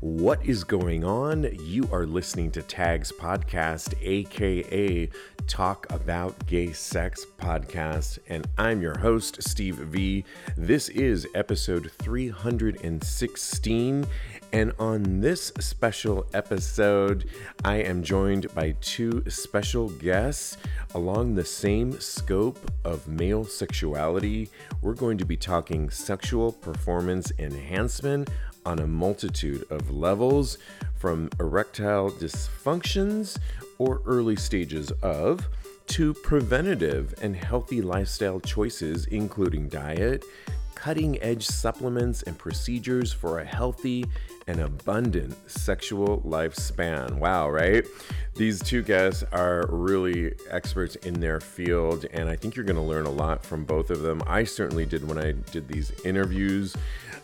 What is going on? You are listening to Tags Podcast, aka Talk About Gay Sex Podcast, and I'm your host, Steve V. This is episode 316, and on this special episode, I am joined by two special guests along the same scope of male sexuality. We're going to be talking sexual performance enhancement on a multitude of levels, from erectile dysfunctions or early stages of, to preventative and healthy lifestyle choices, including diet, cutting edge supplements, and procedures for a healthy and abundant sexual lifespan. Wow, right? These two guests are really experts in their field, and I think you're going to learn a lot from both of them. I certainly did when I did these interviews.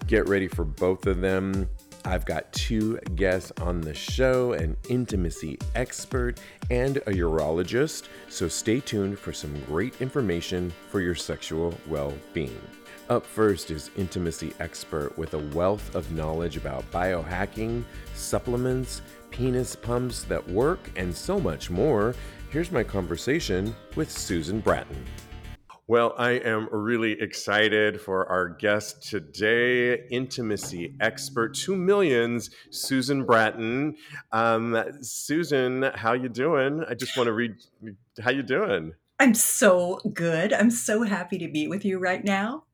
Get ready for both of them. I've got two guests on the show an intimacy expert and a urologist, so stay tuned for some great information for your sexual well being. Up first is intimacy expert with a wealth of knowledge about biohacking, supplements, penis pumps that work, and so much more. Here's my conversation with Susan Bratton. Well, I am really excited for our guest today, intimacy expert to millions, Susan Bratton. Um, Susan, how you doing? I just want to read. How you doing? I'm so good. I'm so happy to be with you right now.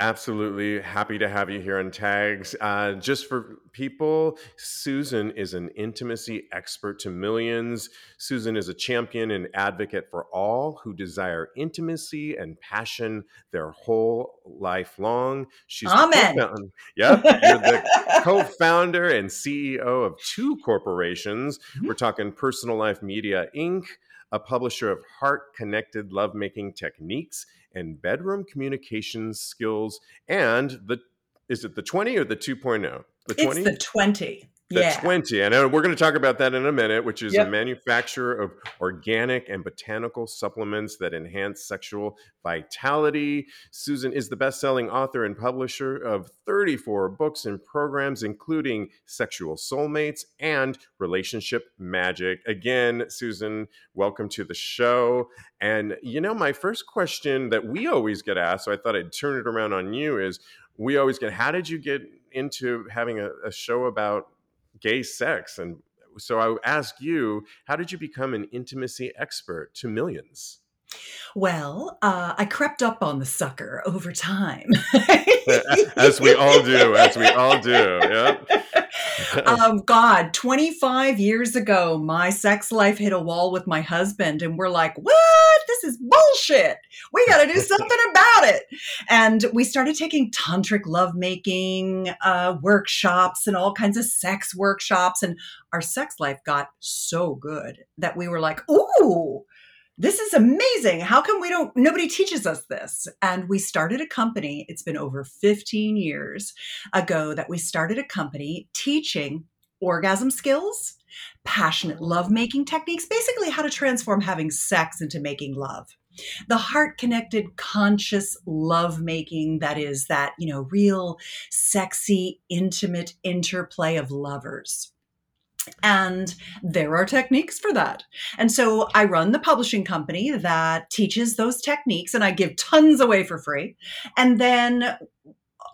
Absolutely happy to have you here on Tags. Uh, just for people, Susan is an intimacy expert to millions. Susan is a champion and advocate for all who desire intimacy and passion their whole life long. She's Amen. The yep, you're the co-founder and CEO of two corporations. Mm-hmm. We're talking Personal Life Media Inc a publisher of heart connected lovemaking techniques and bedroom communication skills. And the is it the 20 or the 2.0? The 20? It's the 20 the yeah. 20 and uh, we're going to talk about that in a minute which is yep. a manufacturer of organic and botanical supplements that enhance sexual vitality susan is the best-selling author and publisher of 34 books and programs including sexual soulmates and relationship magic again susan welcome to the show and you know my first question that we always get asked so i thought i'd turn it around on you is we always get how did you get into having a, a show about gay sex. And so I ask you, how did you become an intimacy expert to millions? Well, uh, I crept up on the sucker over time. as we all do, as we all do. Yep. um, God, 25 years ago, my sex life hit a wall with my husband, and we're like, what? This is bullshit. We got to do something about it. And we started taking tantric lovemaking uh, workshops and all kinds of sex workshops. And our sex life got so good that we were like, ooh, this is amazing. How come we don't, nobody teaches us this? And we started a company, it's been over 15 years ago that we started a company teaching orgasm skills, passionate lovemaking techniques, basically how to transform having sex into making love. The heart connected, conscious lovemaking that is that, you know, real sexy, intimate interplay of lovers. And there are techniques for that. And so I run the publishing company that teaches those techniques and I give tons away for free. And then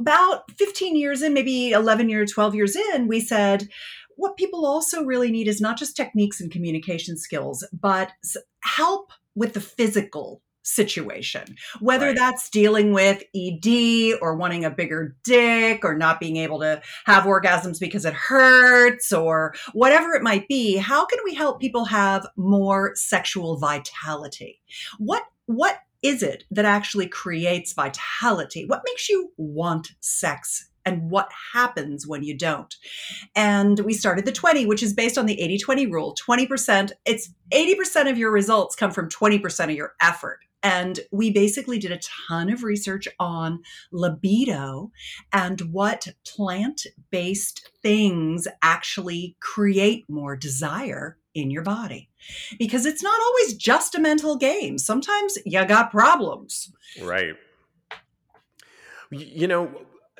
about 15 years in, maybe 11 years, 12 years in, we said, what people also really need is not just techniques and communication skills, but help with the physical situation, whether right. that's dealing with ED or wanting a bigger dick or not being able to have orgasms because it hurts or whatever it might be. How can we help people have more sexual vitality? What, what is it that actually creates vitality? What makes you want sex and what happens when you don't. And we started the 20, which is based on the 80 20 rule 20%, it's 80% of your results come from 20% of your effort. And we basically did a ton of research on libido and what plant based things actually create more desire in your body. Because it's not always just a mental game. Sometimes you got problems. Right. You know,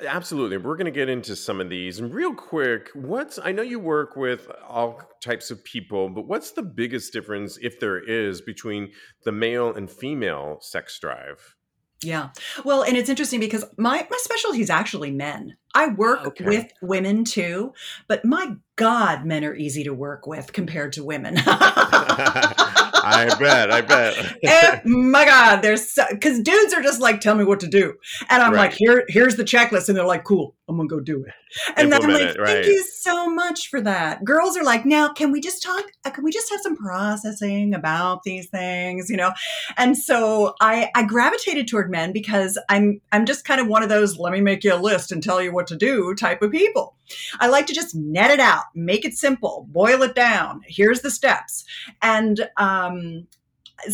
Absolutely. We're going to get into some of these. And real quick, what's I know you work with all types of people, but what's the biggest difference, if there is, between the male and female sex drive? Yeah. Well, and it's interesting because my, my specialty is actually men. I work Okay. with women too, but my God, men are easy to work with compared to women. I bet. I bet. Eh, my God, there's because dudes are just like, tell me what to do, and I'm Right. like, here, here's the checklist, and they're like, cool, I'm gonna go do it, and then I'm like, it, thank you so much for that. Girls are like, now can we just talk? uh, Can we just have some processing about these things, you know? And so I I gravitated toward men because I'm I'm just kind of one of those let me make you a list and tell you what to do type of people. I like to just net it out, make it simple, boil it down. Here's the steps, and um,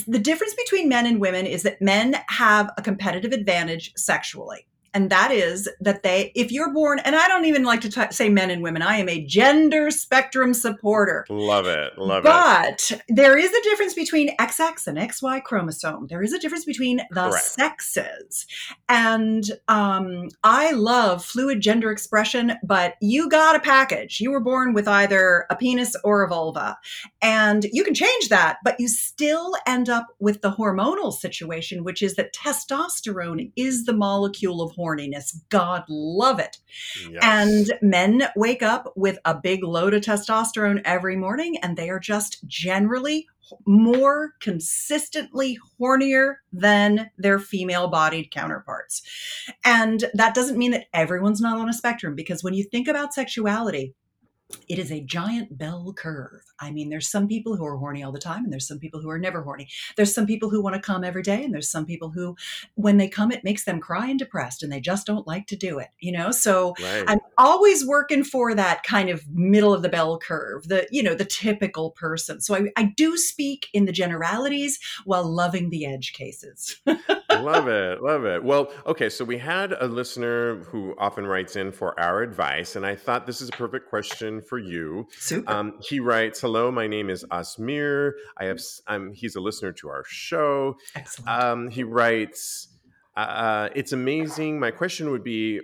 the difference between men and women is that men have a competitive advantage sexually. And that is that they, if you're born, and I don't even like to t- say men and women, I am a gender spectrum supporter. Love it. Love it. But there is a difference between XX and XY chromosome. There is a difference between the Correct. sexes. And um, I love fluid gender expression, but you got a package. You were born with either a penis or a vulva. And you can change that, but you still end up with the hormonal situation, which is that testosterone is the molecule of horniness. God love it. Yes. And men wake up with a big load of testosterone every morning, and they are just generally more consistently hornier than their female bodied counterparts. And that doesn't mean that everyone's not on a spectrum, because when you think about sexuality, it is a giant bell curve. I mean, there's some people who are horny all the time, and there's some people who are never horny. There's some people who want to come every day, and there's some people who, when they come, it makes them cry and depressed, and they just don't like to do it, you know? So right. I'm always working for that kind of middle of the bell curve, the, you know, the typical person. So I, I do speak in the generalities while loving the edge cases. love it love it. Well okay so we had a listener who often writes in for our advice and i thought this is a perfect question for you. Super. um, he writes hello my name is asmir. I have um, he's a listener to our show. Excellent. um, he writes uh, it's amazing. My question would be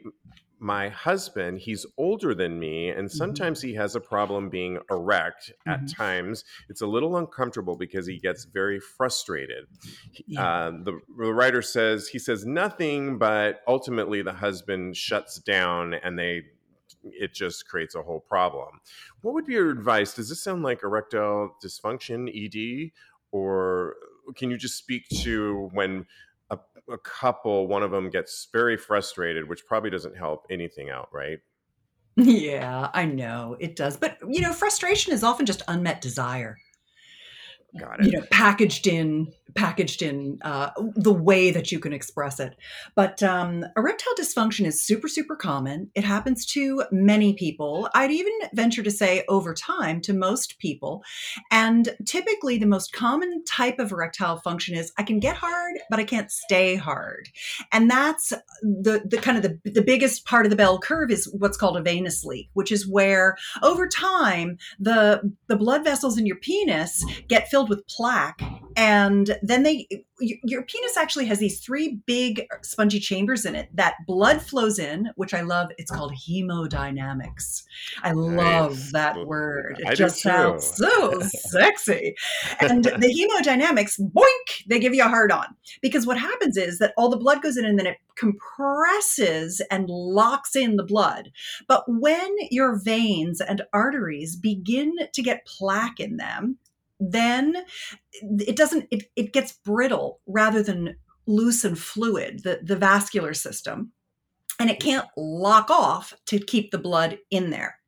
my husband he's older than me and sometimes he has a problem being erect at Mhm. times. It's a little uncomfortable because he gets very frustrated. Yeah. uh, the, the writer says he says nothing but ultimately the husband shuts down and they it just creates a whole problem. What would be your advice? Does this sound like erectile dysfunction ed or can you just speak to when a, a couple one of them gets very frustrated which probably doesn't help anything out right yeah, I know it does. But, you know, frustration is often just unmet desire. Got it. you know packaged in packaged in uh, the way that you can express it. But um, erectile dysfunction is super super common. It happens to many people. I'd even venture to say over time to most people. And typically the most common type of erectile function is i can get hard but i can't stay hard. And that's the the kind of the, the biggest part of the bell curve is what's called a venous leak which is where over time the the blood vessels in your penis get filled with plaque and then they your penis actually has these three big spongy chambers in it. That blood flows in which i love. It's called hemodynamics. I love Nice. that word. It I just sounds so sexy. And the hemodynamics boink they give you a hard on. Because what happens is that all the blood goes in and then it compresses and locks in the blood. But when your veins and arteries begin to get plaque in them then it doesn't it, it gets brittle rather than loose and fluid the, the vascular system and it can't lock off to keep the blood in there.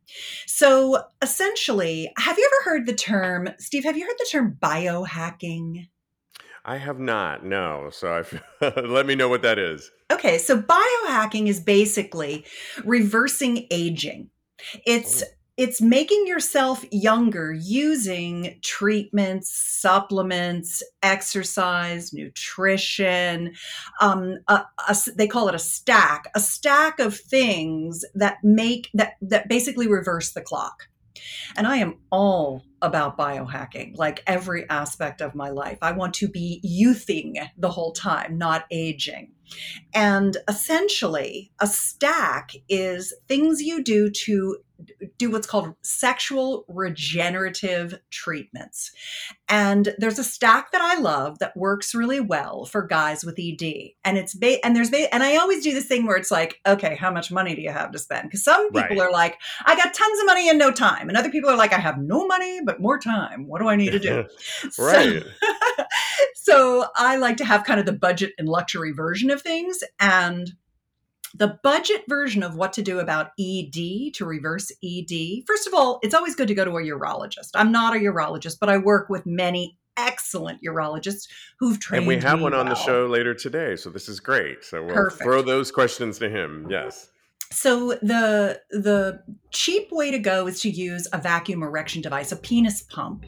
So essentially have you ever heard the term steve have you heard the term biohacking? I have not no. So let me know what that is. Okay, so biohacking is basically reversing aging. It's oh. It's making yourself younger using treatments, supplements, exercise, nutrition. Um, a, a they call it a stack, a stack of things that make that that basically reverse the clock. And I am all about biohacking, like every aspect of my life. I want to be youthing the whole time, not aging. And essentially, a stack is things you do to do what's called sexual regenerative treatments. And there's a stack that I love that works really well for guys with ED. And it's ba- and there's ba- and I always do this thing where it's like, okay, how much money do you have to spend? Because some people right. are like, I got tons of money and no time, and other people are like, I have no money but more time. What do I need to do? right. So, so I like to have kind of the budget and luxury version of things and the budget version of what to do about ED to reverse ED. First of all, it's always good to go to a urologist. I'm not a urologist, but I work with many excellent urologists who've trained. And we have one well. on the show later today, so this is great. So we'll Perfect. throw those questions to him. Yes. So the the cheap way to go is to use a vacuum erection device, a penis pump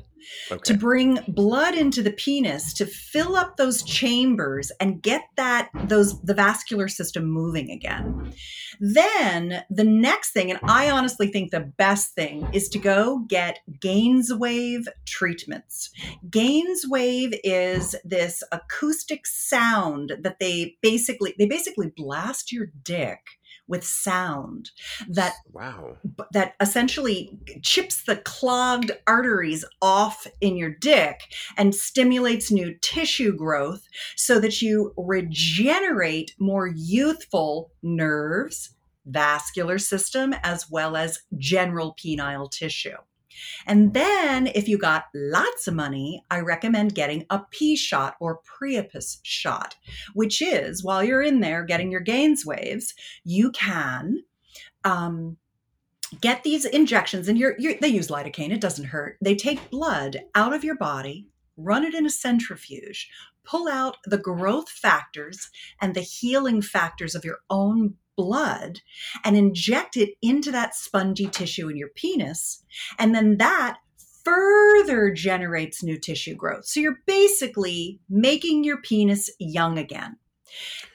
okay. to bring blood into the penis to fill up those chambers and get that those the vascular system moving again. Then the next thing, and I honestly think the best thing is to go get Gainswave treatments. Gainswave is this acoustic sound that they basically they basically blast your dick with sound that wow. that essentially chips the clogged arteries off in your dick and stimulates new tissue growth so that you regenerate more youthful nerves vascular system as well as general penile tissue and then, if you got lots of money, I recommend getting a P shot or Priapus shot, which is while you're in there getting your gains waves, you can um, get these injections, and you're, you're, they use lidocaine, it doesn't hurt. They take blood out of your body, run it in a centrifuge, pull out the growth factors and the healing factors of your own blood and inject it into that spongy tissue in your penis. And then that further generates new tissue growth. So you're basically making your penis young again.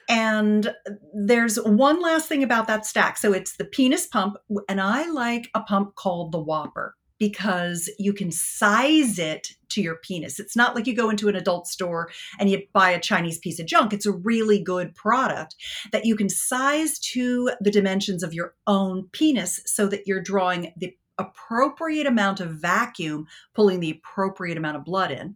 And there's one last thing about that stack. So it's the penis pump, and I like a pump called the Whopper because you can size it to your penis. It's not like you go into an adult store and you buy a Chinese piece of junk. It's a really good product that you can size to the dimensions of your own penis so that you're drawing the appropriate amount of vacuum, pulling the appropriate amount of blood in,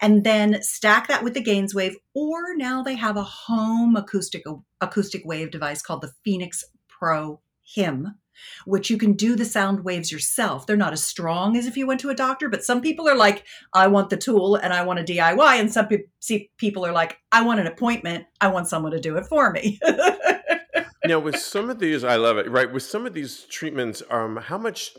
and then stack that with the Gainswave. Or now they have a home acoustic acoustic wave device called the Phoenix Pro Him which you can do the sound waves yourself. They're not as strong as if you went to a doctor, but some people are like, I want the tool and I want a DIY. And some pe- people are like, I want an appointment. I want someone to do it for me. now, with some of these, I love it, right? With some of these treatments, um, how much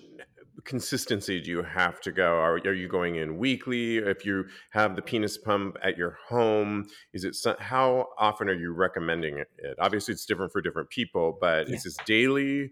consistency do you have to go? Are, are you going in weekly? If you have the penis pump at your home, is it how often are you recommending it? Obviously, it's different for different people, but yeah. is this daily?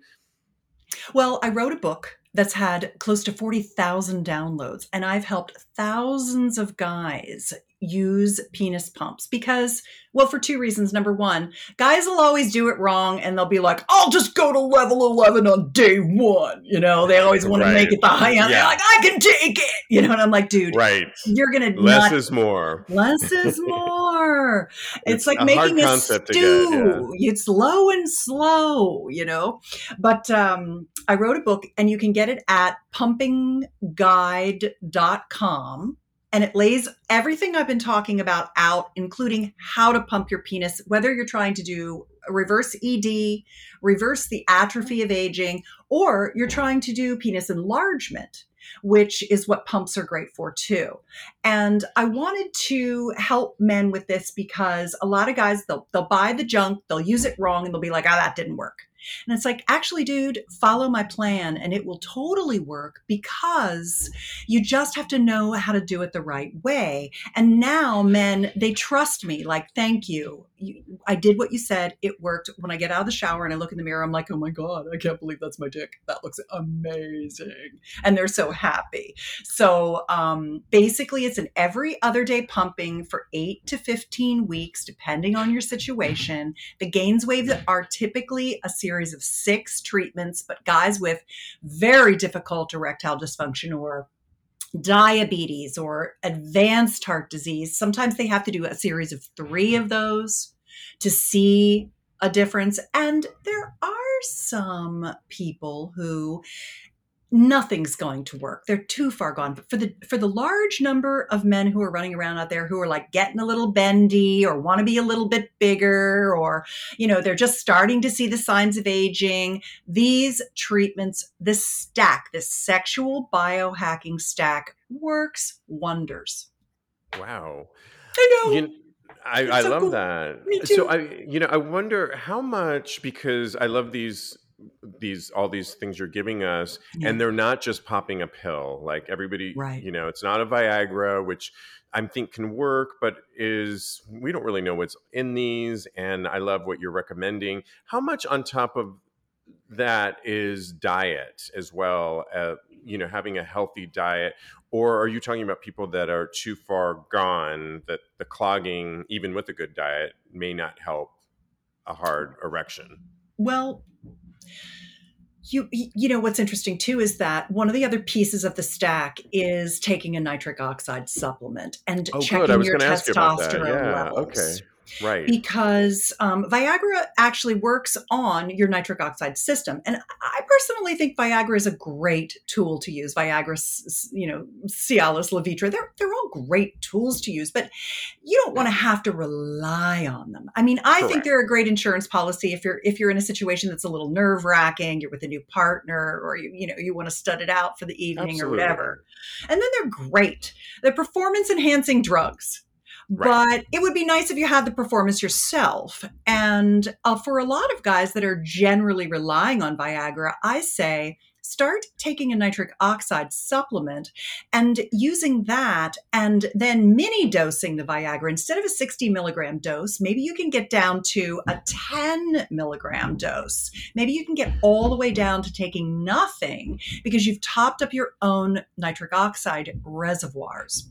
Well, I wrote a book that's had close to 40,000 downloads, and I've helped thousands of guys use penis pumps because, well, for two reasons. Number one, guys will always do it wrong and they'll be like, I'll just go to level 11 on day one. You know, they always want right. to make it the high end. Yeah. They're like, I can take it. You know, and I'm like, dude, right. you're going to less not, is more. Less is more. it's, it's, like a making a stew. Get, yeah. It's low and slow, you know, but um, I wrote a book and you can get it at pumpingguide.com and it lays everything I've been talking about out, including how to pump your penis, whether you're trying to do reverse ED, reverse the atrophy of aging, or you're trying to do penis enlargement, which is what pumps are great for too. And I wanted to help men with this because a lot of guys they'll they'll buy the junk, they'll use it wrong, and they'll be like, "Ah, oh, that didn't work." And it's like, actually, dude, follow my plan and it will totally work because you just have to know how to do it the right way. And now men, they trust me, like, thank you. I did what you said. It worked. When I get out of the shower and I look in the mirror, I'm like, oh my God, I can't believe that's my dick. That looks amazing. And they're so happy. So um, basically, it's an every other day pumping for eight to 15 weeks, depending on your situation. The gains waves are typically a series of six treatments, but guys with very difficult erectile dysfunction or diabetes or advanced heart disease, sometimes they have to do a series of three of those to see a difference. And there are some people who nothing's going to work. They're too far gone. But for the for the large number of men who are running around out there who are like getting a little bendy or want to be a little bit bigger or you know, they're just starting to see the signs of aging, these treatments, this stack, this sexual biohacking stack works wonders. Wow. I know. You, I, I so love cool. that. Me So. I, you know, I wonder how much because I love these these all these things you're giving us Yeah. and they're not just popping a pill like everybody Right. you know it's not a viagra which i think can work but is we don't really know what's in these and i love what you're recommending how much on top of that is diet as well uh, you know having a healthy diet or are you talking about people that are too far gone that the clogging even with a good diet may not help a hard erection Well, you you know what's interesting too is that one of the other pieces of the stack is taking a nitric oxide supplement and Oh, checking your ask you testosterone Yeah. levels. Okay. Right. because um, Viagra actually works on your nitric oxide system. And I personally think Viagra is a great tool to use. Viagra, you know, Cialis, Levitra, they're, they're all great tools to use, but you don't want to have to rely on them. I mean, I think they're a great insurance policy if you're if you're in a situation that's a little nerve wracking, you're with a new partner, or you you know you want to stud it out for the evening Absolutely. or whatever. And then they're great. They're performance enhancing drugs. But it would be nice if you had the performance yourself. And uh, for a lot of guys that are generally relying on Viagra, I say start taking a nitric oxide supplement and using that and then mini dosing the Viagra. Instead of a 60 milligram dose, maybe you can get down to a 10 milligram dose. Maybe you can get all the way down to taking nothing because you've topped up your own nitric oxide reservoirs.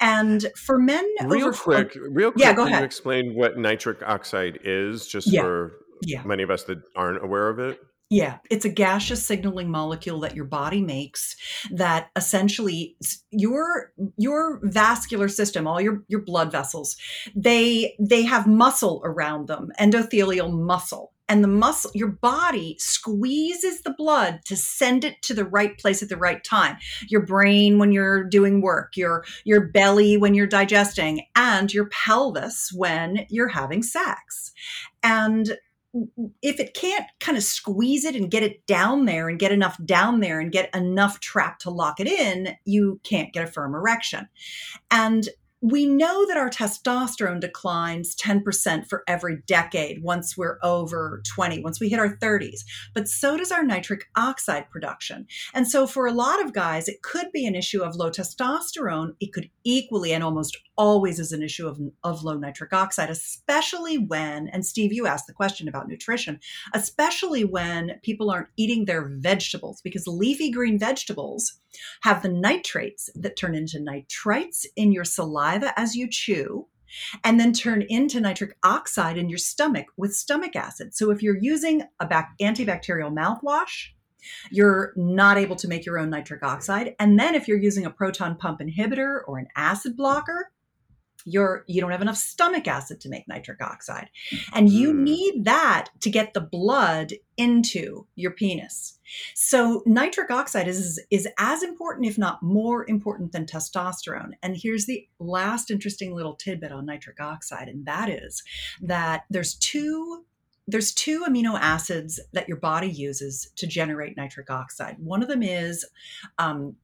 And for men real over quick, real quick, Yeah, go can you ahead. explain what nitric oxide is, just Yeah. for yeah. many of us that aren't aware of it? Yeah, it's a gaseous signaling molecule that your body makes that essentially your your vascular system, all your your blood vessels, they they have muscle around them, endothelial muscle. And the muscle your body squeezes the blood to send it to the right place at the right time. Your brain when you're doing work, your your belly when you're digesting, and your pelvis when you're having sex. And if it can't kind of squeeze it and get it down there and get enough down there and get enough trap to lock it in, you can't get a firm erection. And we know that our testosterone declines 10% for every decade once we're over 20, once we hit our 30s. But so does our nitric oxide production. And so for a lot of guys, it could be an issue of low testosterone. It could equally and almost always is an issue of, of low nitric oxide, especially when, and Steve, you asked the question about nutrition, especially when people aren't eating their vegetables because leafy green vegetables have the nitrates that turn into nitrites in your saliva as you chew and then turn into nitric oxide in your stomach with stomach acid. So if you're using a bac- antibacterial mouthwash, you're not able to make your own nitric oxide. And then if you're using a proton pump inhibitor or an acid blocker, you're you don't have enough stomach acid to make nitric oxide. And you need that to get the blood into your penis. So nitric oxide is is as important if not more important than testosterone. And here's the last interesting little tidbit on nitric oxide and that is that there's two there's two amino acids that your body uses to generate nitric oxide. One of them is um,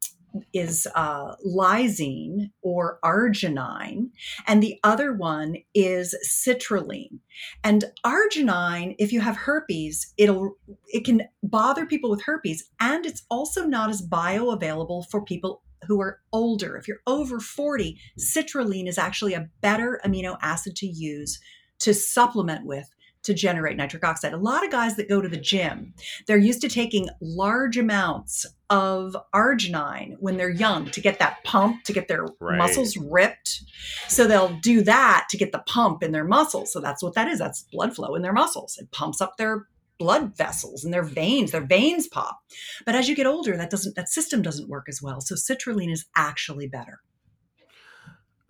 is uh, lysine or arginine, and the other one is citrulline. And arginine, if you have herpes, it'll it can bother people with herpes, and it's also not as bioavailable for people who are older. If you're over 40, citrulline is actually a better amino acid to use to supplement with to generate nitric oxide. A lot of guys that go to the gym, they're used to taking large amounts of arginine when they're young to get that pump, to get their right. muscles ripped. So they'll do that to get the pump in their muscles. So that's what that is. That's blood flow in their muscles. It pumps up their blood vessels and their veins their veins pop but as you get older that doesn't that system doesn't work as well so citrulline is actually better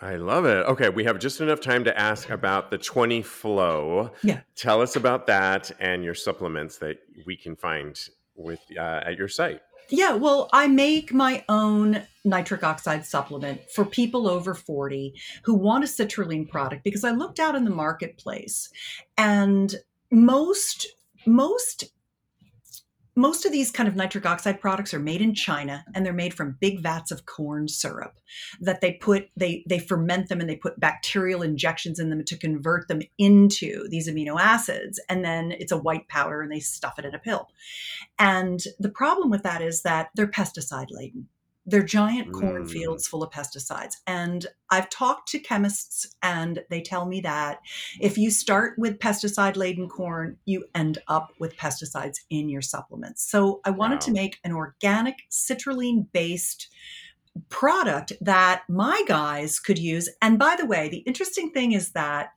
I love it. Okay, we have just enough time to ask about the 20 flow. Yeah. Tell us about that and your supplements that we can find with uh, at your site. Yeah, well, I make my own nitric oxide supplement for people over 40 who want a citrulline product because I looked out in the marketplace and most most most of these kind of nitric oxide products are made in China and they're made from big vats of corn syrup that they put they they ferment them and they put bacterial injections in them to convert them into these amino acids and then it's a white powder and they stuff it in a pill. And the problem with that is that they're pesticide laden. They're giant cornfields mm. full of pesticides. And I've talked to chemists and they tell me that if you start with pesticide laden corn, you end up with pesticides in your supplements. So I wanted wow. to make an organic citrulline based product that my guys could use. And by the way, the interesting thing is that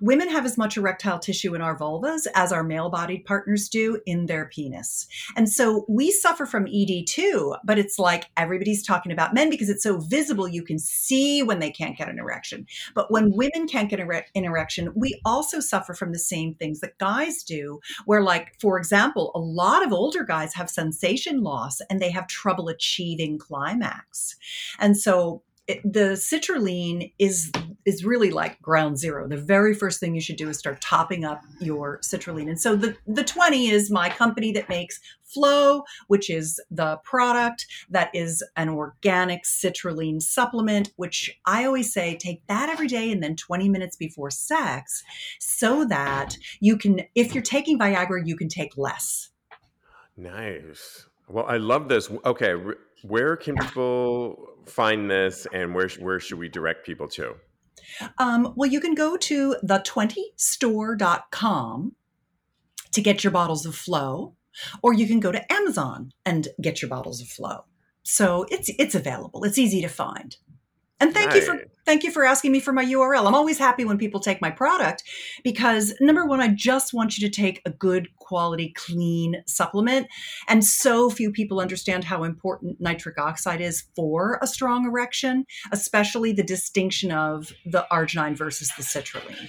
women have as much erectile tissue in our vulvas as our male bodied partners do in their penis. And so we suffer from ED too, but it's like everybody's talking about men because it's so visible. You can see when they can't get an erection. But when women can't get an erection, we also suffer from the same things that guys do, where, like, for example, a lot of older guys have sensation loss and they have trouble achieving climax. And so it, the citrulline is is really like ground zero. The very first thing you should do is start topping up your citrulline. And so the the 20 is my company that makes Flow, which is the product that is an organic citrulline supplement, which I always say take that every day and then 20 minutes before sex so that you can if you're taking Viagra, you can take less. Nice. Well, I love this. Okay, where can people find this and where, where should we direct people to? Um, well, you can go to the20store.com to get your bottles of flow, or you can go to Amazon and get your bottles of flow. So it's it's available. It's easy to find. And thank you for thank you for asking me for my URL. I'm always happy when people take my product because number one, I just want you to take a good quality, clean supplement. And so few people understand how important nitric oxide is for a strong erection, especially the distinction of the arginine versus the citrulline.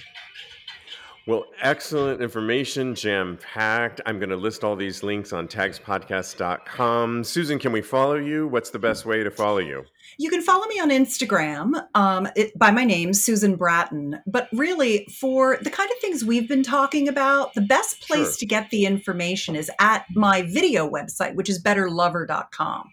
Well, excellent information, jam packed. I'm going to list all these links on tagspodcast.com. Susan, can we follow you? What's the best way to follow you? You can follow me on Instagram um, it, by my name, Susan Bratton. But really, for the kind of things we've been talking about, the best place sure. to get the information is at my video website, which is betterlover.com.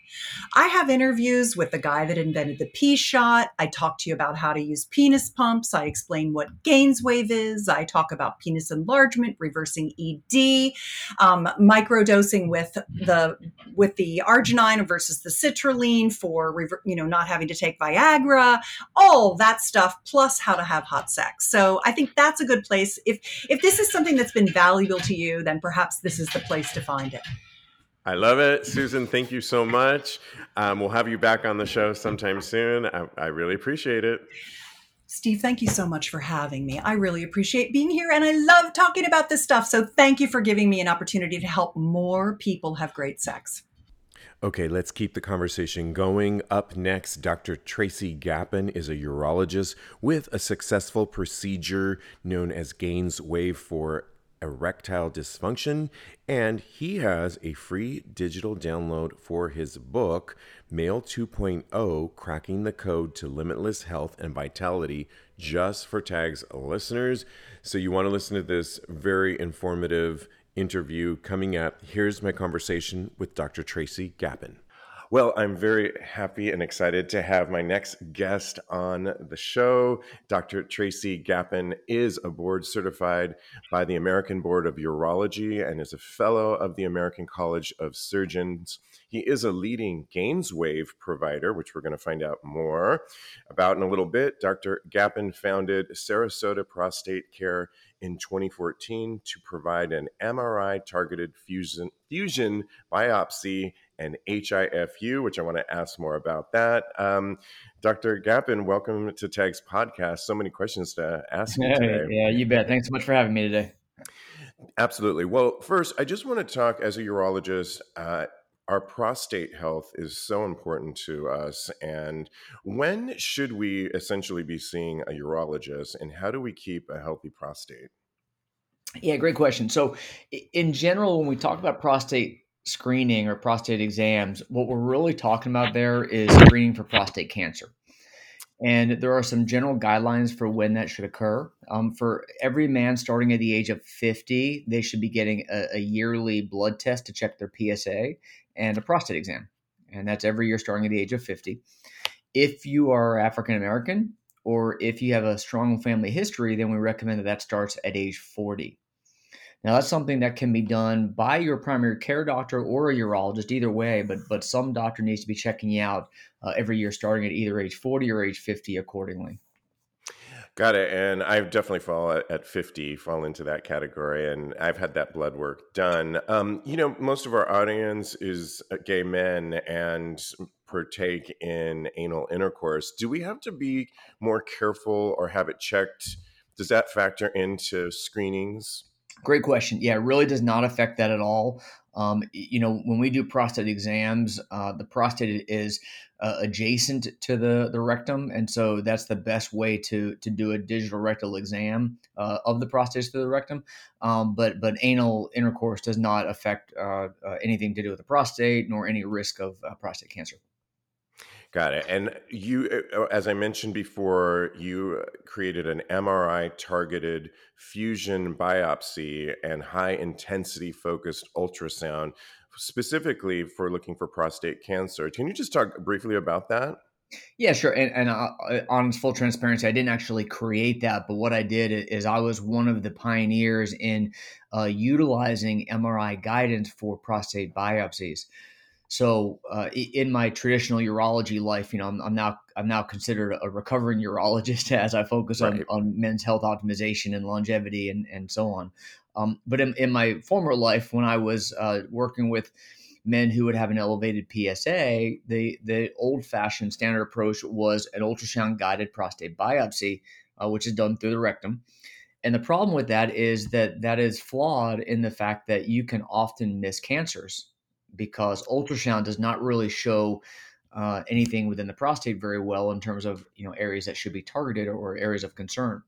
I have interviews with the guy that invented the P shot. I talk to you about how to use penis pumps. I explain what Gainswave is. I talk about penis enlargement, reversing ED, um, microdosing with the with the arginine versus the citrulline for you know not having to take Viagra, all that stuff, plus how to have hot sex. So I think that's a good place. If if this is something that's been valuable to you, then perhaps this is the place to find it. I love it. Susan, thank you so much. Um, we'll have you back on the show sometime soon. I, I really appreciate it. Steve, thank you so much for having me. I really appreciate being here and I love talking about this stuff. So thank you for giving me an opportunity to help more people have great sex. Okay, let's keep the conversation going. Up next, Dr. Tracy Gapin is a urologist with a successful procedure known as GainsWave for erectile dysfunction, and he has a free digital download for his book, Male 2.0 Cracking the Code to Limitless Health and Vitality, just for TAGS listeners. So, you want to listen to this very informative interview coming up. Here's my conversation with Dr. Tracy Gapin. Well, I'm very happy and excited to have my next guest on the show. Dr. Tracy Gapin is a board certified by the American Board of Urology and is a fellow of the American College of Surgeons. He is a leading GainsWave provider, which we're going to find out more about in a little bit. Dr. Gapin founded Sarasota Prostate Care in 2014 to provide an MRI targeted fusion, fusion biopsy and HIFU, which I want to ask more about that. Um, Dr. Gapin, welcome to TAG's podcast. So many questions to ask you today. Yeah, you bet. Thanks so much for having me today. Absolutely. Well, first, I just want to talk as a urologist. Uh, our prostate health is so important to us. And when should we essentially be seeing a urologist, and how do we keep a healthy prostate? Yeah, great question. So, in general, when we talk about prostate screening or prostate exams, what we're really talking about there is screening for prostate cancer. And there are some general guidelines for when that should occur. Um, for every man starting at the age of 50, they should be getting a, a yearly blood test to check their PSA and a prostate exam. And that's every year starting at the age of 50. If you are African American or if you have a strong family history, then we recommend that that starts at age 40. Now that's something that can be done by your primary care doctor or a urologist, either way. But but some doctor needs to be checking you out uh, every year, starting at either age forty or age fifty, accordingly. Got it. And I've definitely fall at, 50, fall into that category. And I've had that blood work done. Um, you know, most of our audience is uh, gay men and partake in anal intercourse. Do we have to be more careful or have it checked? Does that factor into screenings? Great question. Yeah, it really does not affect that at all. Um, you know, when we do prostate exams, uh, the prostate is uh, adjacent to the, the rectum, and so that's the best way to to do a digital rectal exam uh, of the prostate to the rectum. Um, but but anal intercourse does not affect uh, uh, anything to do with the prostate, nor any risk of uh, prostate cancer. Got it. And you, uh, uh, as I mentioned before, you created an MRI targeted fusion biopsy and high intensity focused ultrasound specifically for looking for prostate cancer. Can you just talk briefly about that? Yeah, sure. And, and uh, uh on full transparency, I didn't actually create that, but what I did is I was one of the pioneers in uh, utilizing MRI guidance for prostate biopsies. So uh, in my traditional urology life, you know, I'm, I'm, now I'm now considered a recovering urologist as I focus right. on, on men's health optimization and longevity and, and so on. Um, but in, in, my former life, when I was uh, working with men who would have an elevated PSA, the the old fashioned standard approach was an ultrasound guided prostate biopsy, uh, which is done through the rectum. And the problem with that is that that is flawed in the fact that you can often miss cancers because ultrasound does not really show uh, anything within the prostate very well in terms of you know areas that should be targeted or areas of concern.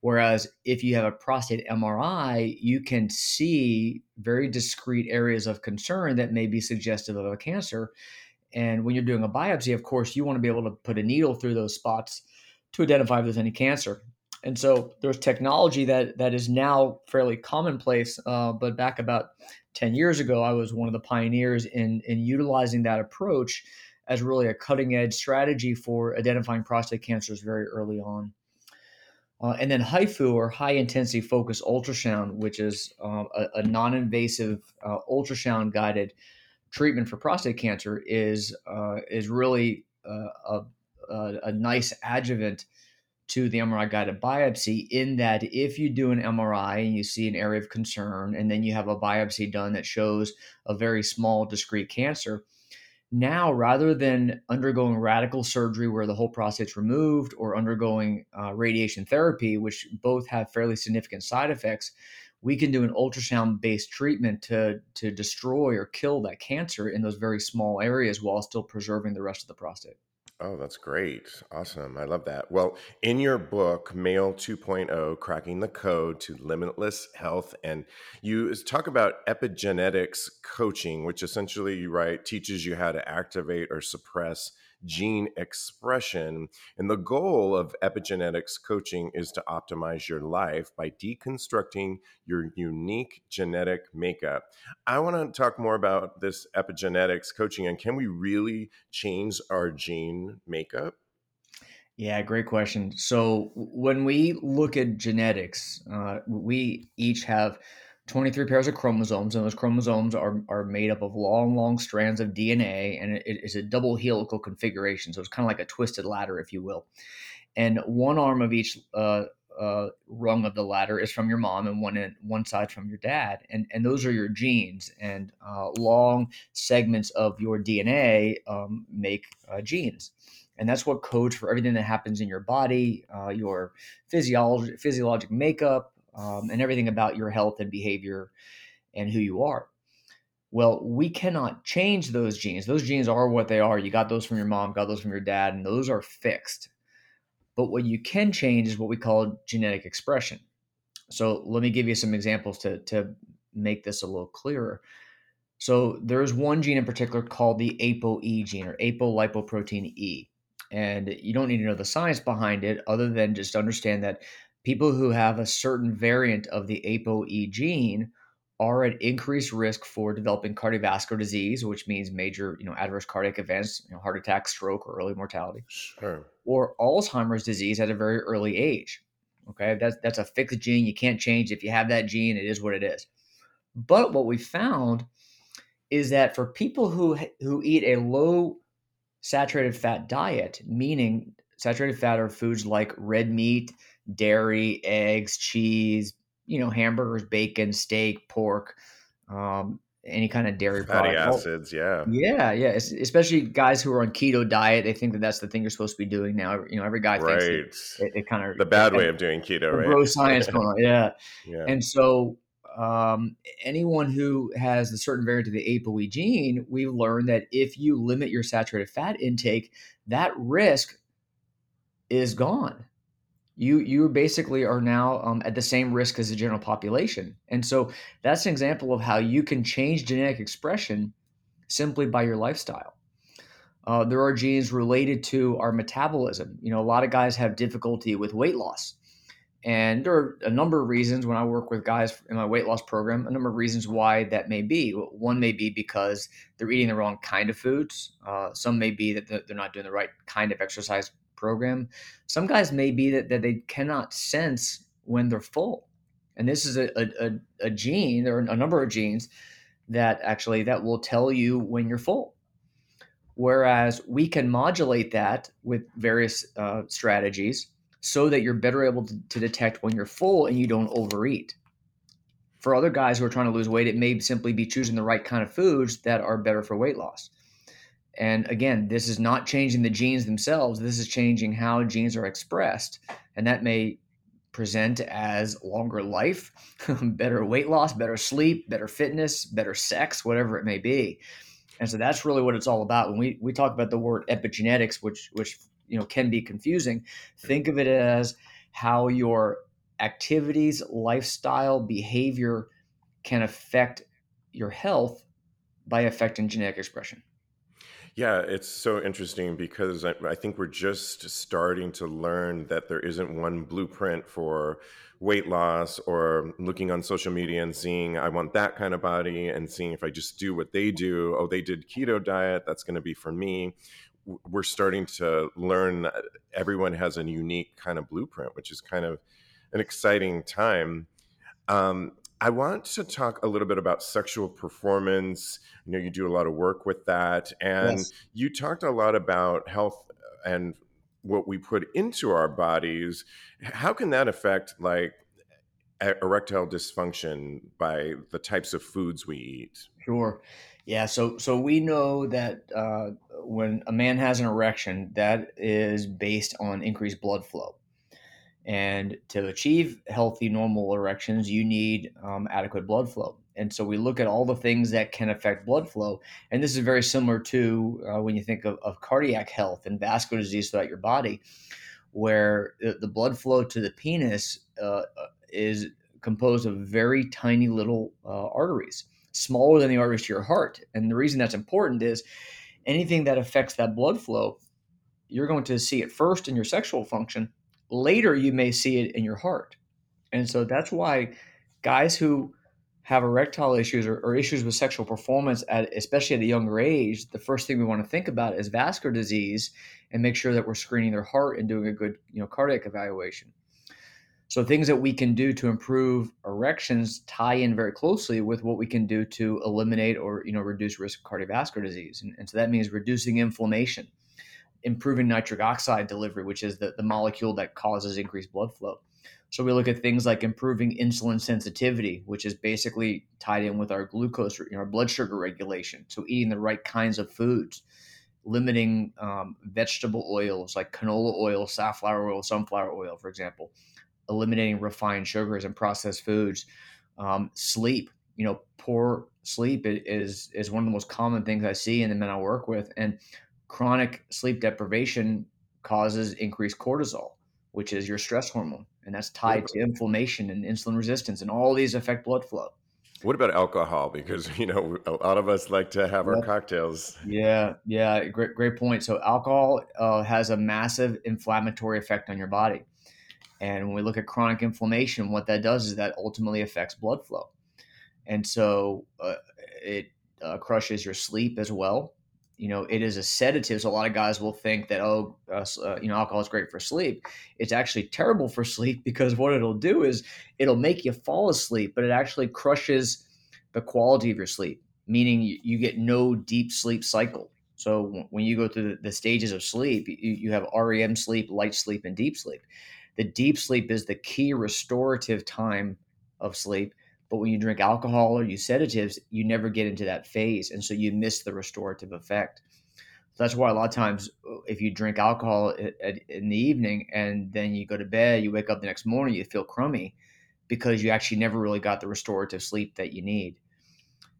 Whereas if you have a prostate MRI, you can see very discrete areas of concern that may be suggestive of a cancer. And when you're doing a biopsy, of course, you want to be able to put a needle through those spots to identify if there's any cancer. And so there's technology that that is now fairly commonplace, uh, but back about 10 years ago, I was one of the pioneers in, in utilizing that approach as really a cutting edge strategy for identifying prostate cancers very early on. Uh, and then HIFU, or high intensity focused ultrasound, which is uh, a, a non invasive uh, ultrasound guided treatment for prostate cancer, is, uh, is really uh, a, a, a nice adjuvant to the MRI guided biopsy in that if you do an MRI and you see an area of concern and then you have a biopsy done that shows a very small discrete cancer, now rather than undergoing radical surgery where the whole prostate's removed or undergoing uh, radiation therapy, which both have fairly significant side effects, we can do an ultrasound based treatment to, to destroy or kill that cancer in those very small areas while still preserving the rest of the prostate. Oh, that's great. Awesome. I love that. Well, in your book, Male 2.0 Cracking the Code to Limitless Health, and you talk about epigenetics coaching, which essentially you write teaches you how to activate or suppress gene expression. And the goal of epigenetics coaching is to optimize your life by deconstructing your unique genetic makeup. I want to talk more about this epigenetics coaching and can we really change our gene makeup? Yeah, great question. So when we look at genetics, uh, we each have 23 pairs of chromosomes, and those chromosomes are, are made up of long, long strands of DNA, and it, it is a double helical configuration. So it's kind of like a twisted ladder, if you will. And one arm of each uh, uh, rung of the ladder is from your mom, and one in, one side from your dad, and and those are your genes. And uh, long segments of your DNA um, make uh, genes and that's what codes for everything that happens in your body, uh, your physiology, physiologic makeup, um, and everything about your health and behavior and who you are. Well, we cannot change those genes. Those genes are what they are. You got those from your mom, got those from your dad, and those are fixed. But what you can change is what we call genetic expression. So let me give you some examples to, to make this a little clearer. So there's one gene in particular called the ApoE gene or apolipoprotein E. And you don't need to know the science behind it other than just understand that people who have a certain variant of the ApoE gene are at increased risk for developing cardiovascular disease, which means major, you know, adverse cardiac events, you know, heart attack, stroke, or early mortality, sure. or Alzheimer's disease at a very early age. Okay, that's that's a fixed gene. You can't change. If you have that gene, it is what it is. But what we found is that for people who who eat a low saturated fat diet, meaning saturated fat are foods like red meat, dairy, eggs, cheese, you know, hamburgers, bacon, steak, pork, um, any kind of dairy fatty product. acids. Yeah, yeah, yeah. Especially guys who are on keto diet, they think that that's the thing you're supposed to be doing now. You know, every guy right. thinks it, it, kind of the bad way of doing keto, right? Bro science going on, yeah. yeah. And so um, anyone who has a certain variant of the ApoE gene, we've learned that if you limit your saturated fat intake, that risk is gone. You you basically are now um, at the same risk as the general population, and so that's an example of how you can change genetic expression simply by your lifestyle. Uh, there are genes related to our metabolism. You know, a lot of guys have difficulty with weight loss and there are a number of reasons when I work with guys in my weight loss program, a number of reasons why that may be. One may be because they're eating the wrong kind of foods. Uh, some may be that they're not doing the right kind of exercise program. Some guys may be that, that they cannot sense when they're full. And this is a, a, a gene, there are a number of genes that actually that will tell you when you're full. Whereas we can modulate that with various uh, strategies so that you're better able to, to detect when you're full and you don't overeat. For other guys who are trying to lose weight, it may simply be choosing the right kind of foods that are better for weight loss. And again, this is not changing the genes themselves. This is changing how genes are expressed. And that may present as longer life, better weight loss, better sleep, better fitness, better sex, whatever it may be. And so that's really what it's all about. When we, we talk about the word epigenetics, which which you know can be confusing think of it as how your activities lifestyle behavior can affect your health by affecting genetic expression yeah, it's so interesting because I, I, think we're just starting to learn that there isn't one blueprint for weight loss or looking on social media and seeing, I want that kind of body and seeing if I just do what they do. Oh, they did keto diet, that's going to be for me we're starting to learn everyone has a unique kind of blueprint, which is kind of an exciting time. Um, I want to talk a little bit about sexual performance. I know, you do a lot of work with that, and yes. you talked a lot about health and what we put into our bodies. How can that affect like erectile dysfunction by the types of foods we eat? Sure. Yeah, so so we know that uh, when a man has an erection, that is based on increased blood flow. And to achieve healthy, normal erections, you need um, adequate blood flow. And so we look at all the things that can affect blood flow. And this is very similar to uh, when you think of, of, cardiac health and vascular disease throughout your body, where the, the blood flow to the penis uh, is composed of very tiny little uh, arteries smaller than the arteries to your heart. And the reason that's important is anything that affects that blood flow you're going to see it first in your sexual function. Later, you may see it in your heart. And so that's why guys who have erectile issues or, or, issues with sexual performance, at, especially at a younger age, the first thing we want to think about is vascular disease and make sure that we're screening their heart and doing a good you know, cardiac evaluation. So things that we can do to improve erections tie in very closely with what we can do to eliminate or you know reduce risk of cardiovascular disease. And, and so that means reducing inflammation, improving nitric oxide delivery, which is the, the molecule that causes increased blood flow. So we look at things like improving insulin sensitivity, which is basically tied in with our glucose, you know, our blood sugar regulation. So eating the right kinds of foods, limiting um, vegetable oils like canola oil, safflower oil, sunflower oil, for example eliminating refined sugars and processed foods. Um, sleep, you know, poor sleep is is one of the most common things I see in the men I work with, and chronic sleep deprivation causes increased cortisol, which is your stress hormone, and that's tied to inflammation and insulin resistance, and all these affect blood flow. What about alcohol? Because you know a lot of us like to have our cocktails. Yeah, yeah, great, great point. So alcohol uh, has a massive inflammatory effect on your body. And when we look at chronic inflammation, what that does is that ultimately affects blood flow. And so uh, it uh, crushes your sleep as well. You know, it is a sedative. So a lot of guys will think that, oh, uh, uh you know, alcohol is great for sleep. It's actually terrible for sleep because what it'll do is it'll make you fall asleep, but it actually crushes the quality of your sleep, meaning you, you get no deep sleep cycle. So when you go through the, stages of sleep, you, you have REM sleep, light sleep, and deep sleep the deep sleep is the key restorative time of sleep. But when you drink alcohol or use sedatives, you never get into that phase. And so you miss the restorative effect. So that's why a lot of times, uh, if you drink alcohol in the evening and then you go to bed, you wake up the next morning, you feel crummy because you actually never really got the restorative sleep that you need.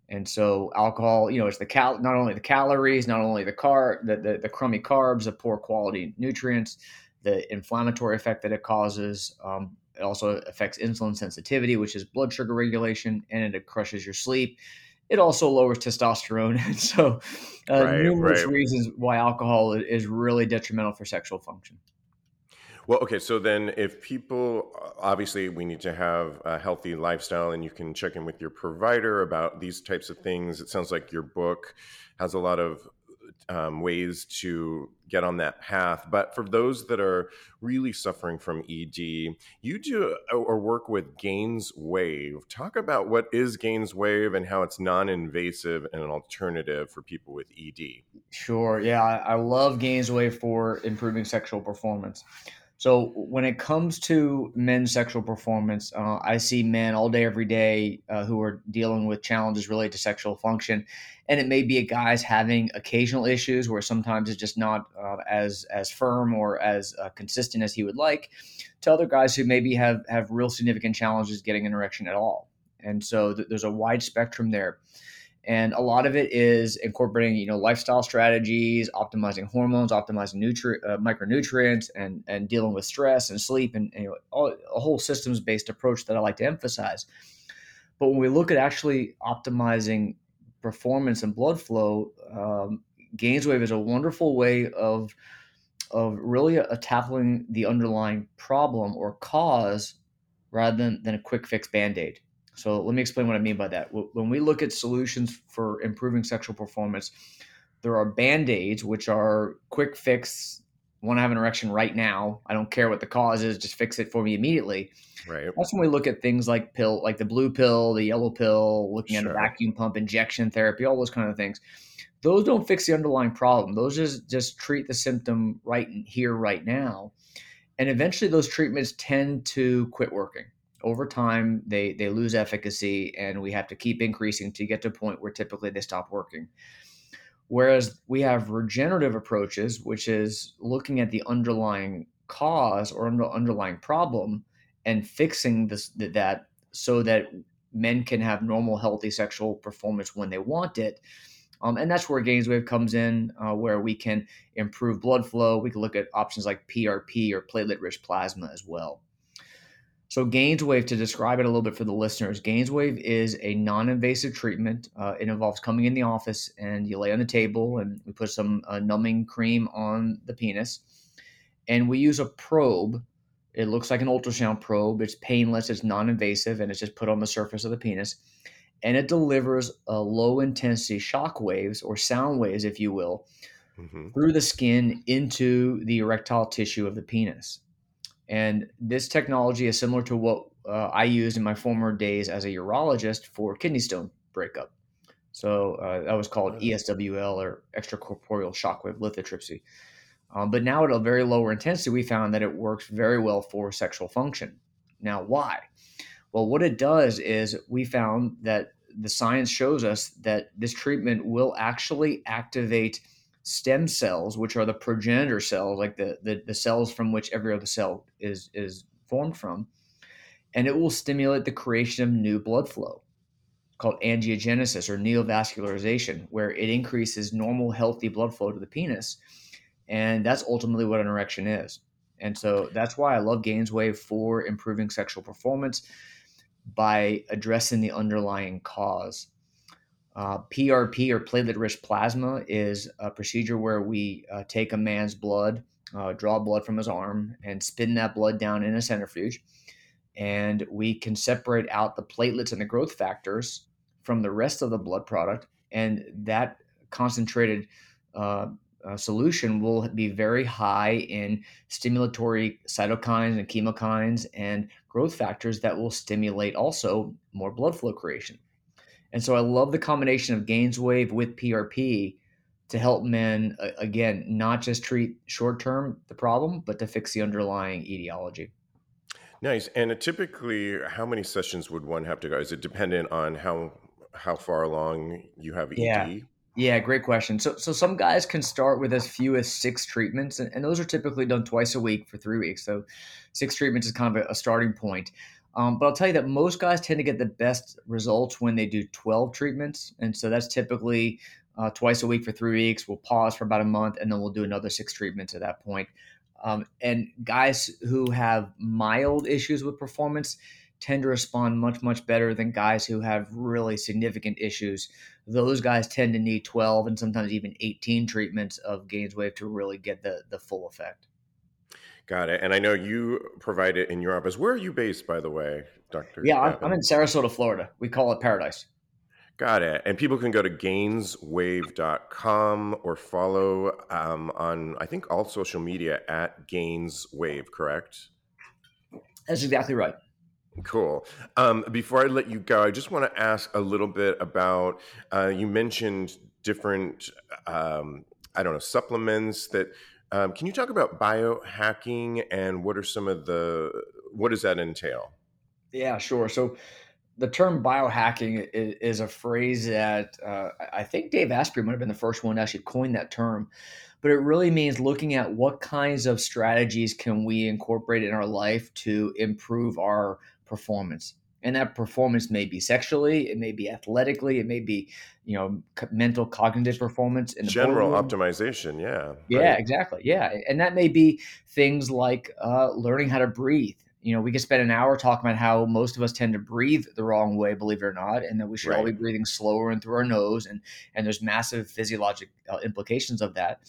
And so alcohol, you know, it's the cal not only the calories, not only the car the, the, the crummy carbs, the poor quality nutrients, the inflammatory effect that it causes. Um, it also affects insulin sensitivity, which is blood sugar regulation, and it crushes your sleep. It also lowers testosterone. And so, uh, right, numerous right. reasons why alcohol is really detrimental for sexual function. Well, okay, so then if people obviously we need to have a healthy lifestyle and you can check in with your provider about these types of things. It sounds like your book has a lot of um, ways to get on that path. But for those that are really suffering from ED, you do or work with GainsWave. Talk about what is GainsWave and how it's non invasive and an alternative for people with ED. Sure. Yeah, I love GainsWave for improving sexual performance. So when it comes to men's sexual performance, uh, I see men all day, every day uh, who are dealing with challenges related to sexual function, and it may be a guy's having occasional issues where sometimes it's just not uh, as as firm or as uh, consistent as he would like, to other guys who maybe have have real significant challenges getting an erection at all. And so th- there's a wide spectrum there and a lot of it is incorporating you know lifestyle strategies optimizing hormones optimizing nutri- uh, micronutrients and and dealing with stress and sleep and, and you know, all, a whole systems based approach that i like to emphasize. But when we look at actually optimizing performance and blood flow um, gainswave is a wonderful way of of really uh, tackling the underlying problem or cause rather than, than a quick fix band-aid so let me explain what I mean by that. When we look at solutions for improving sexual performance, there are band aids, which are quick fix. Want to have an erection right now? I don't care what the cause is, just fix it for me immediately. Right. That's when we look at things like pill, like the blue pill, the yellow pill, looking sure. at vacuum pump injection therapy, all those kind of things. Those don't fix the underlying problem. Those just just treat the symptom right here, right now, and eventually those treatments tend to quit working over time they they lose efficacy and we have to keep increasing to get to a point where typically they stop working. Whereas we have regenerative approaches which is looking at the underlying cause or under, underlying problem and fixing this that so that men can have normal healthy sexual performance when they want it. Um, and that's where gainswave comes in uh, where we can improve blood flow. We can look at options like prp or platelet rich plasma as well So, GainsWave, to describe it a little bit for the listeners, GainsWave is a non invasive treatment. Uh, it involves coming in the office and you lay on the table and we put some uh, numbing cream on the penis. And we use a probe. It looks like an ultrasound probe. It's painless, it's non invasive, and it's just put on the surface of the penis. And it delivers uh, low intensity shock waves or sound waves, if you will, mm-hmm. through the skin into the erectile tissue of the penis. And this technology is similar to what uh, I used in my former days as a urologist for kidney stone breakup. So uh, that was called ESWL or extracorporeal shockwave lithotripsy. Um, but now at a very lower intensity, we found that it works very well for sexual function. Now, why? Well, what it does is we found that the science shows us that this treatment will actually activate stem cells, which are the progenitor cells, like the, the, the cells from which every other cell is, is formed from, and it will stimulate the creation of new blood flow called angiogenesis or neovascularization, where it increases normal, healthy blood flow to the penis. And that's ultimately what an erection is. And so that's why I love GainsWave for improving sexual performance by addressing the underlying cause. Uh, PRP or platelet rich plasma is a procedure where we uh, take a man's blood, uh, draw blood from his arm, and spin that blood down in a centrifuge. And we can separate out the platelets and the growth factors from the rest of the blood product. And that concentrated uh, uh, solution will be very high in stimulatory cytokines and chemokines and growth factors that will stimulate also more blood flow creation. And so I love the combination of GainsWave with PRP to help men, uh, again, not just treat short term the problem, but to fix the underlying etiology. Nice. And uh, typically, how many sessions would one have to go? Is it dependent on how how far along you have ED? Yeah. Yeah, great question. So, so some guys can start with as few as six treatments, and, and those are typically done twice a week for three weeks. So, six treatments is kind of a, a starting point. Um, but I'll tell you that most guys tend to get the best results when they do 12 treatments. And so that's typically uh, twice a week for three weeks. We'll pause for about a month and then we'll do another six treatments at that point. Um, and guys who have mild issues with performance tend to respond much, much better than guys who have really significant issues. Those guys tend to need 12 and sometimes even 18 treatments of GainsWave to really get the, the full effect. Got it. And I know you provide it in your office. Where are you based, by the way, Doctor? Yeah, I'm, I'm in Sarasota, Florida. We call it Paradise. Got it. And people can go to gainswave.com or follow um, on, I think, all social media at Gainswave, correct? That's exactly right. Cool. Um, before I let you go, I just want to ask a little bit about uh, you mentioned different, um, I don't know, supplements that um, can you talk about biohacking and what are some of the what does that entail? Yeah, sure. So the term biohacking is, is a phrase that uh, I think Dave Asprey might have been the first one to actually coin that term, but it really means looking at what kinds of strategies can we incorporate in our life to improve our performance and that performance may be sexually it may be athletically it may be you know mental cognitive performance in general boardroom. optimization yeah yeah right. exactly yeah and that may be things like uh, learning how to breathe you know we could spend an hour talking about how most of us tend to breathe the wrong way believe it or not and that we should right. all be breathing slower and through our nose and and there's massive physiologic uh, implications of that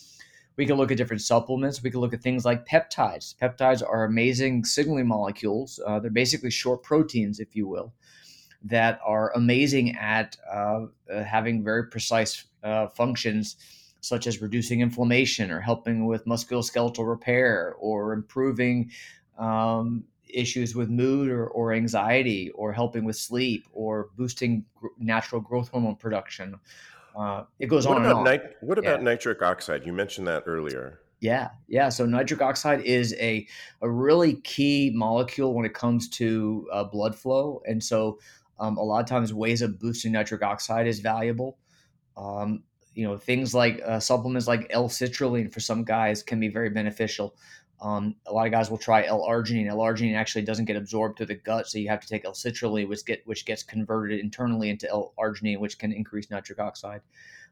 we can look at different supplements. We can look at things like peptides. Peptides are amazing signaling molecules. Uh, they're basically short proteins, if you will, that are amazing at uh, uh, having very precise uh, functions, such as reducing inflammation or helping with musculoskeletal repair or improving um, issues with mood or, or anxiety or helping with sleep or boosting gr- natural growth hormone production uh, it goes what on about and on. Nit- what about yeah. nitric oxide? You mentioned that earlier. Yeah, yeah. So nitric oxide is a a really key molecule when it comes to uh, blood flow, and so um, a lot of times ways of boosting nitric oxide is valuable. Um, you know, things like uh, supplements like L-citrulline for some guys can be very beneficial. Um, a lot of guys will try L-arginine. L-arginine actually doesn't get absorbed through the gut, so you have to take L-citrulline, which get which gets converted internally into L-arginine, which can increase nitric oxide.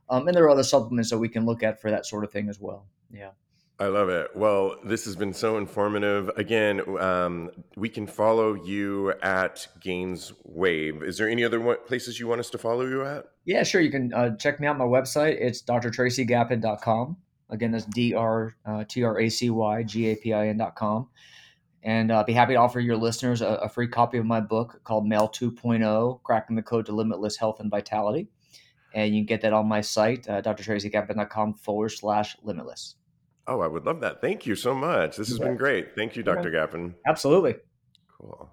Um, and there are other supplements that we can look at for that sort of thing as well. Yeah. I love it. Well, this has been so informative. Again, um, we can follow you at Gains Wave. Is there any other places you want us to follow you at? Yeah, sure. You can uh, check me out my website. It's drtracygapin.com. Again, that's D R uh, T R A C Y G A P I N.com. And I'll uh, be happy to offer your listeners a, a, free copy of my book called Male 2.0 Cracking the Code to Limitless Health and Vitality. And you can get that on my site, uh, drtracygapin.com forward slash limitless. Oh, I would love that. Thank you so much. This has yeah. been great. Thank you, Dr. Gapin. Absolutely. Cool.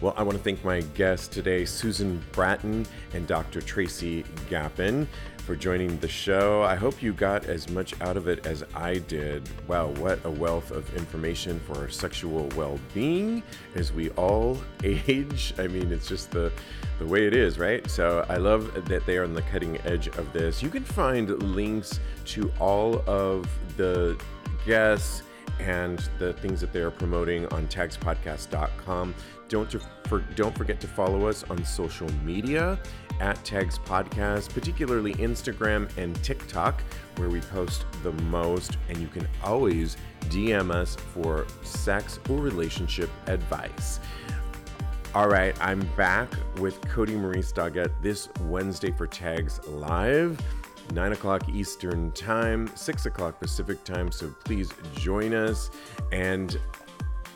Well, I want to thank my guests today, Susan Bratton and Dr. Tracy Gapin, for joining the show. I hope you got as much out of it as I did. Wow, what a wealth of information for our sexual well being as we all age. I mean, it's just the, the way it is, right? So I love that they are on the cutting edge of this. You can find links to all of the guests and the things that they are promoting on tagspodcast.com. Don't, for, don't forget to follow us on social media at Tags Podcast, particularly Instagram and TikTok, where we post the most. And you can always DM us for sex or relationship advice. All right, I'm back with Cody Maurice Doggett this Wednesday for Tags Live. 9 o'clock Eastern Time, 6 o'clock Pacific Time. So please join us and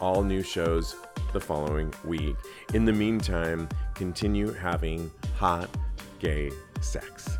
all new shows the following week. In the meantime, continue having hot gay sex.